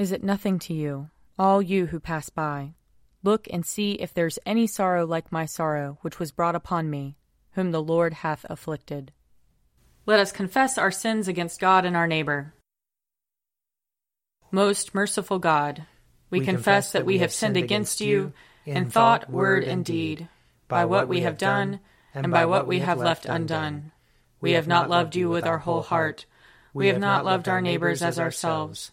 Is it nothing to you, all you who pass by? Look and see if there's any sorrow like my sorrow, which was brought upon me, whom the Lord hath afflicted. Let us confess our sins against God and our neighbor. Most merciful God, we, we confess, confess that we have sinned against you in thought, word, and deed, by what we have done, and by what we have left undone. We have not loved you with our whole heart. We have not loved our neighbors as ourselves.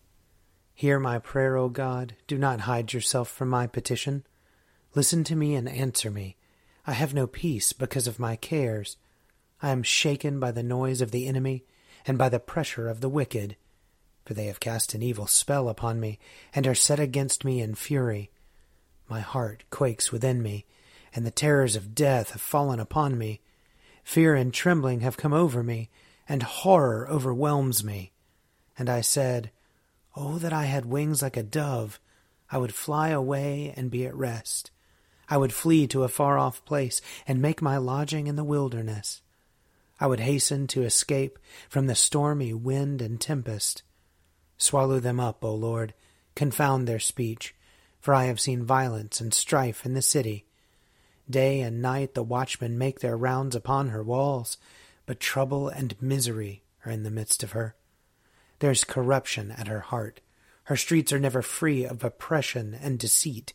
Hear my prayer, O God. Do not hide yourself from my petition. Listen to me and answer me. I have no peace because of my cares. I am shaken by the noise of the enemy and by the pressure of the wicked. For they have cast an evil spell upon me and are set against me in fury. My heart quakes within me, and the terrors of death have fallen upon me. Fear and trembling have come over me, and horror overwhelms me. And I said, Oh, that I had wings like a dove! I would fly away and be at rest. I would flee to a far off place and make my lodging in the wilderness. I would hasten to escape from the stormy wind and tempest. Swallow them up, O Lord, confound their speech, for I have seen violence and strife in the city. Day and night the watchmen make their rounds upon her walls, but trouble and misery are in the midst of her. There's corruption at her heart. Her streets are never free of oppression and deceit.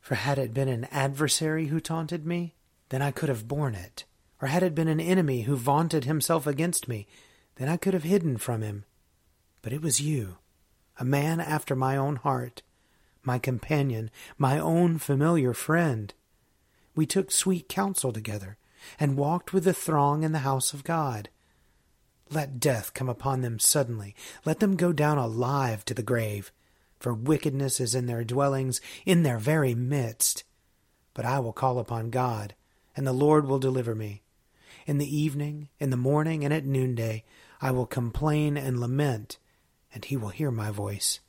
For had it been an adversary who taunted me, then I could have borne it. Or had it been an enemy who vaunted himself against me, then I could have hidden from him. But it was you, a man after my own heart, my companion, my own familiar friend. We took sweet counsel together, and walked with the throng in the house of God. Let death come upon them suddenly. Let them go down alive to the grave. For wickedness is in their dwellings, in their very midst. But I will call upon God, and the Lord will deliver me. In the evening, in the morning, and at noonday, I will complain and lament, and he will hear my voice.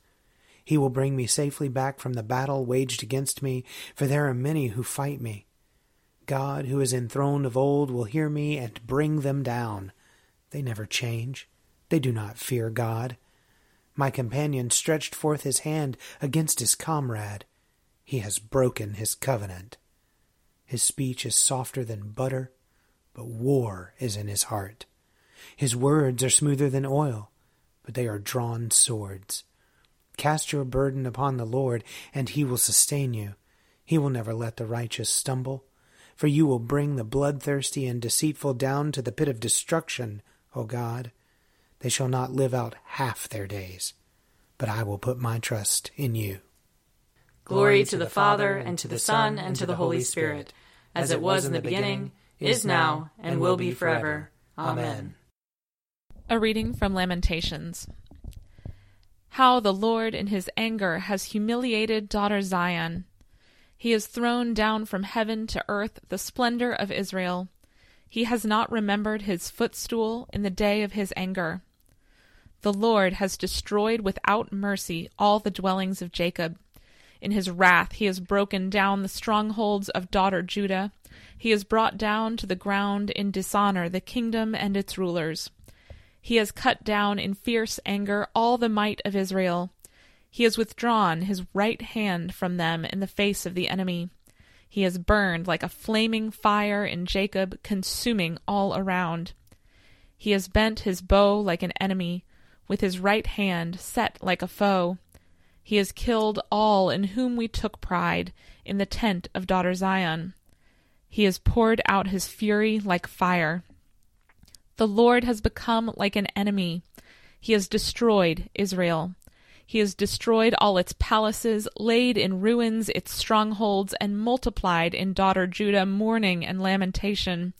He will bring me safely back from the battle waged against me, for there are many who fight me. God, who is enthroned of old, will hear me and bring them down. They never change. They do not fear God. My companion stretched forth his hand against his comrade. He has broken his covenant. His speech is softer than butter, but war is in his heart. His words are smoother than oil, but they are drawn swords. Cast your burden upon the Lord, and he will sustain you. He will never let the righteous stumble, for you will bring the bloodthirsty and deceitful down to the pit of destruction. O God. They shall not live out half their days, but I will put my trust in you. Glory to the Father, and to the Son, and to the Holy Spirit, as it was in the beginning, is now, and will be forever. Amen. A reading from Lamentations. How the Lord in his anger has humiliated daughter Zion. He has thrown down from heaven to earth the splendor of Israel. He has not remembered his footstool in the day of his anger. The Lord has destroyed without mercy all the dwellings of Jacob. In his wrath, he has broken down the strongholds of daughter Judah. He has brought down to the ground in dishonor the kingdom and its rulers. He has cut down in fierce anger all the might of Israel. He has withdrawn his right hand from them in the face of the enemy. He has burned like a flaming fire in Jacob, consuming all around. He has bent his bow like an enemy, with his right hand set like a foe. He has killed all in whom we took pride, in the tent of daughter Zion. He has poured out his fury like fire. The Lord has become like an enemy. He has destroyed Israel. He has destroyed all its palaces, laid in ruins its strongholds, and multiplied in daughter Judah mourning and lamentation.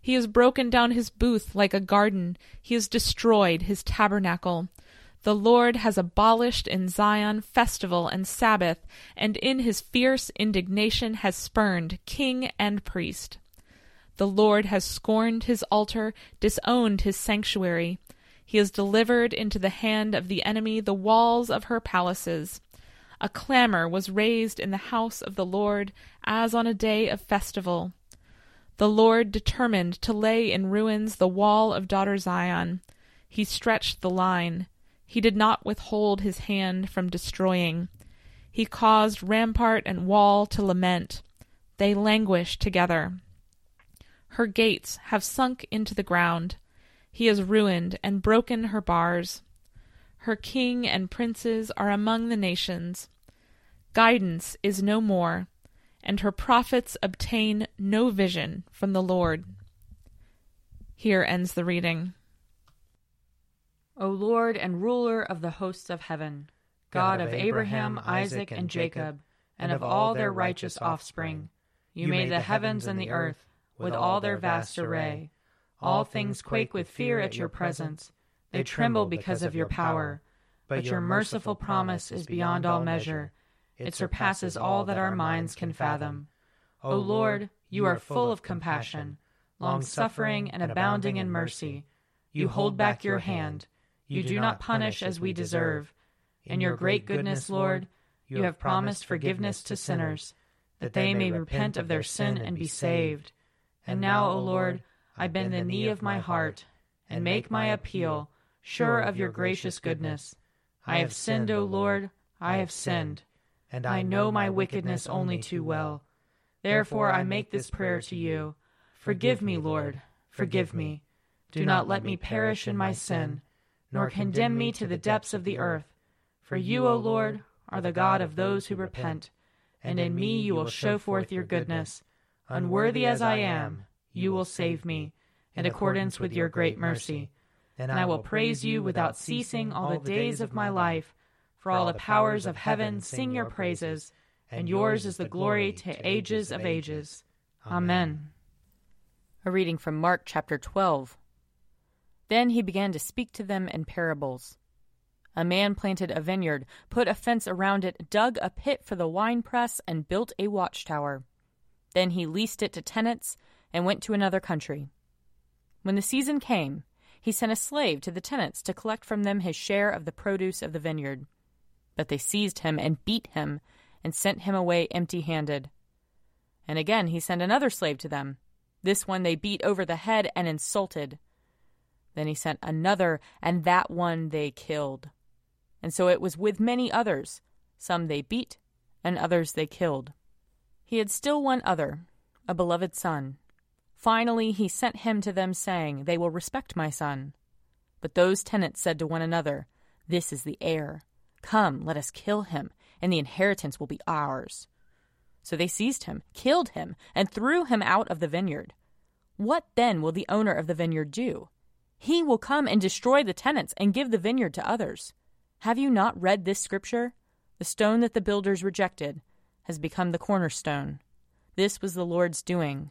He has broken down his booth like a garden. He has destroyed his tabernacle. The Lord has abolished in Zion festival and Sabbath, and in his fierce indignation has spurned king and priest. The Lord has scorned his altar, disowned his sanctuary. He has delivered into the hand of the enemy the walls of her palaces. A clamor was raised in the house of the Lord as on a day of festival. The Lord determined to lay in ruins the wall of daughter Zion. He stretched the line. He did not withhold his hand from destroying. He caused rampart and wall to lament. They languish together. Her gates have sunk into the ground. He has ruined and broken her bars. Her king and princes are among the nations. Guidance is no more, and her prophets obtain no vision from the Lord. Here ends the reading. O Lord and ruler of the hosts of heaven, God, God of Abraham, Isaac, and Jacob, and of all their righteous offspring, you made the heavens and the earth with all their vast array. All things quake with fear at your presence. They tremble because of your power. But your merciful promise is beyond all measure. It surpasses all that our minds can fathom. O Lord, you are full of compassion, long suffering and abounding in mercy. You hold back your hand. You do not punish as we deserve. In your great goodness, Lord, you have promised forgiveness to sinners, that they may repent of their sin and be saved. And now, O Lord, I bend the knee of my heart and make my appeal, sure of your gracious goodness. I have sinned, O Lord, I have sinned, and I know my wickedness only too well. Therefore I make this prayer to you. Forgive me, Lord, forgive me. Do not let me perish in my sin, nor condemn me to the depths of the earth. For you, O Lord, are the God of those who repent, and in me you will show forth your goodness. Unworthy as I am, you will save me, in accordance with your great mercy. And I will praise you without ceasing all the days of my life. For all the powers of heaven sing your praises, and yours is the glory to ages of ages. Amen. A reading from Mark chapter 12. Then he began to speak to them in parables. A man planted a vineyard, put a fence around it, dug a pit for the winepress, and built a watchtower. Then he leased it to tenants and went to another country. When the season came, he sent a slave to the tenants to collect from them his share of the produce of the vineyard. But they seized him and beat him and sent him away empty handed. And again he sent another slave to them. This one they beat over the head and insulted. Then he sent another, and that one they killed. And so it was with many others. Some they beat, and others they killed. He had still one other, a beloved son. Finally, he sent him to them, saying, They will respect my son. But those tenants said to one another, This is the heir. Come, let us kill him, and the inheritance will be ours. So they seized him, killed him, and threw him out of the vineyard. What then will the owner of the vineyard do? He will come and destroy the tenants and give the vineyard to others. Have you not read this scripture? The stone that the builders rejected has become the cornerstone. This was the Lord's doing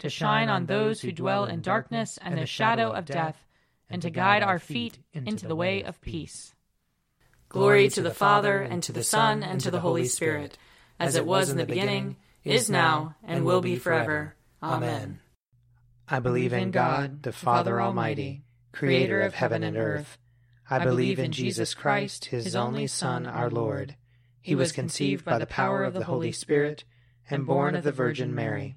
to shine on those who dwell in darkness and the shadow of death, and to guide our feet into the way of peace. Glory to the Father, and to the Son, and to the Holy Spirit, as it was in the beginning, is now, and will be forever. Amen. I believe in God, the Father Almighty, creator of heaven and earth. I believe in Jesus Christ, his only Son, our Lord he was conceived by the power of the Holy Spirit and born of the Virgin Mary.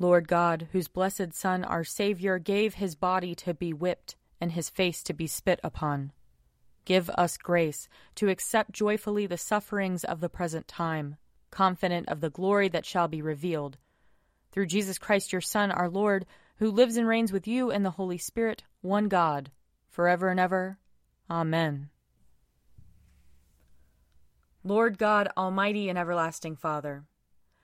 Lord God, whose blessed Son, our Savior, gave his body to be whipped and his face to be spit upon, give us grace to accept joyfully the sufferings of the present time, confident of the glory that shall be revealed. Through Jesus Christ, your Son, our Lord, who lives and reigns with you and the Holy Spirit, one God, forever and ever. Amen. Lord God, Almighty and everlasting Father,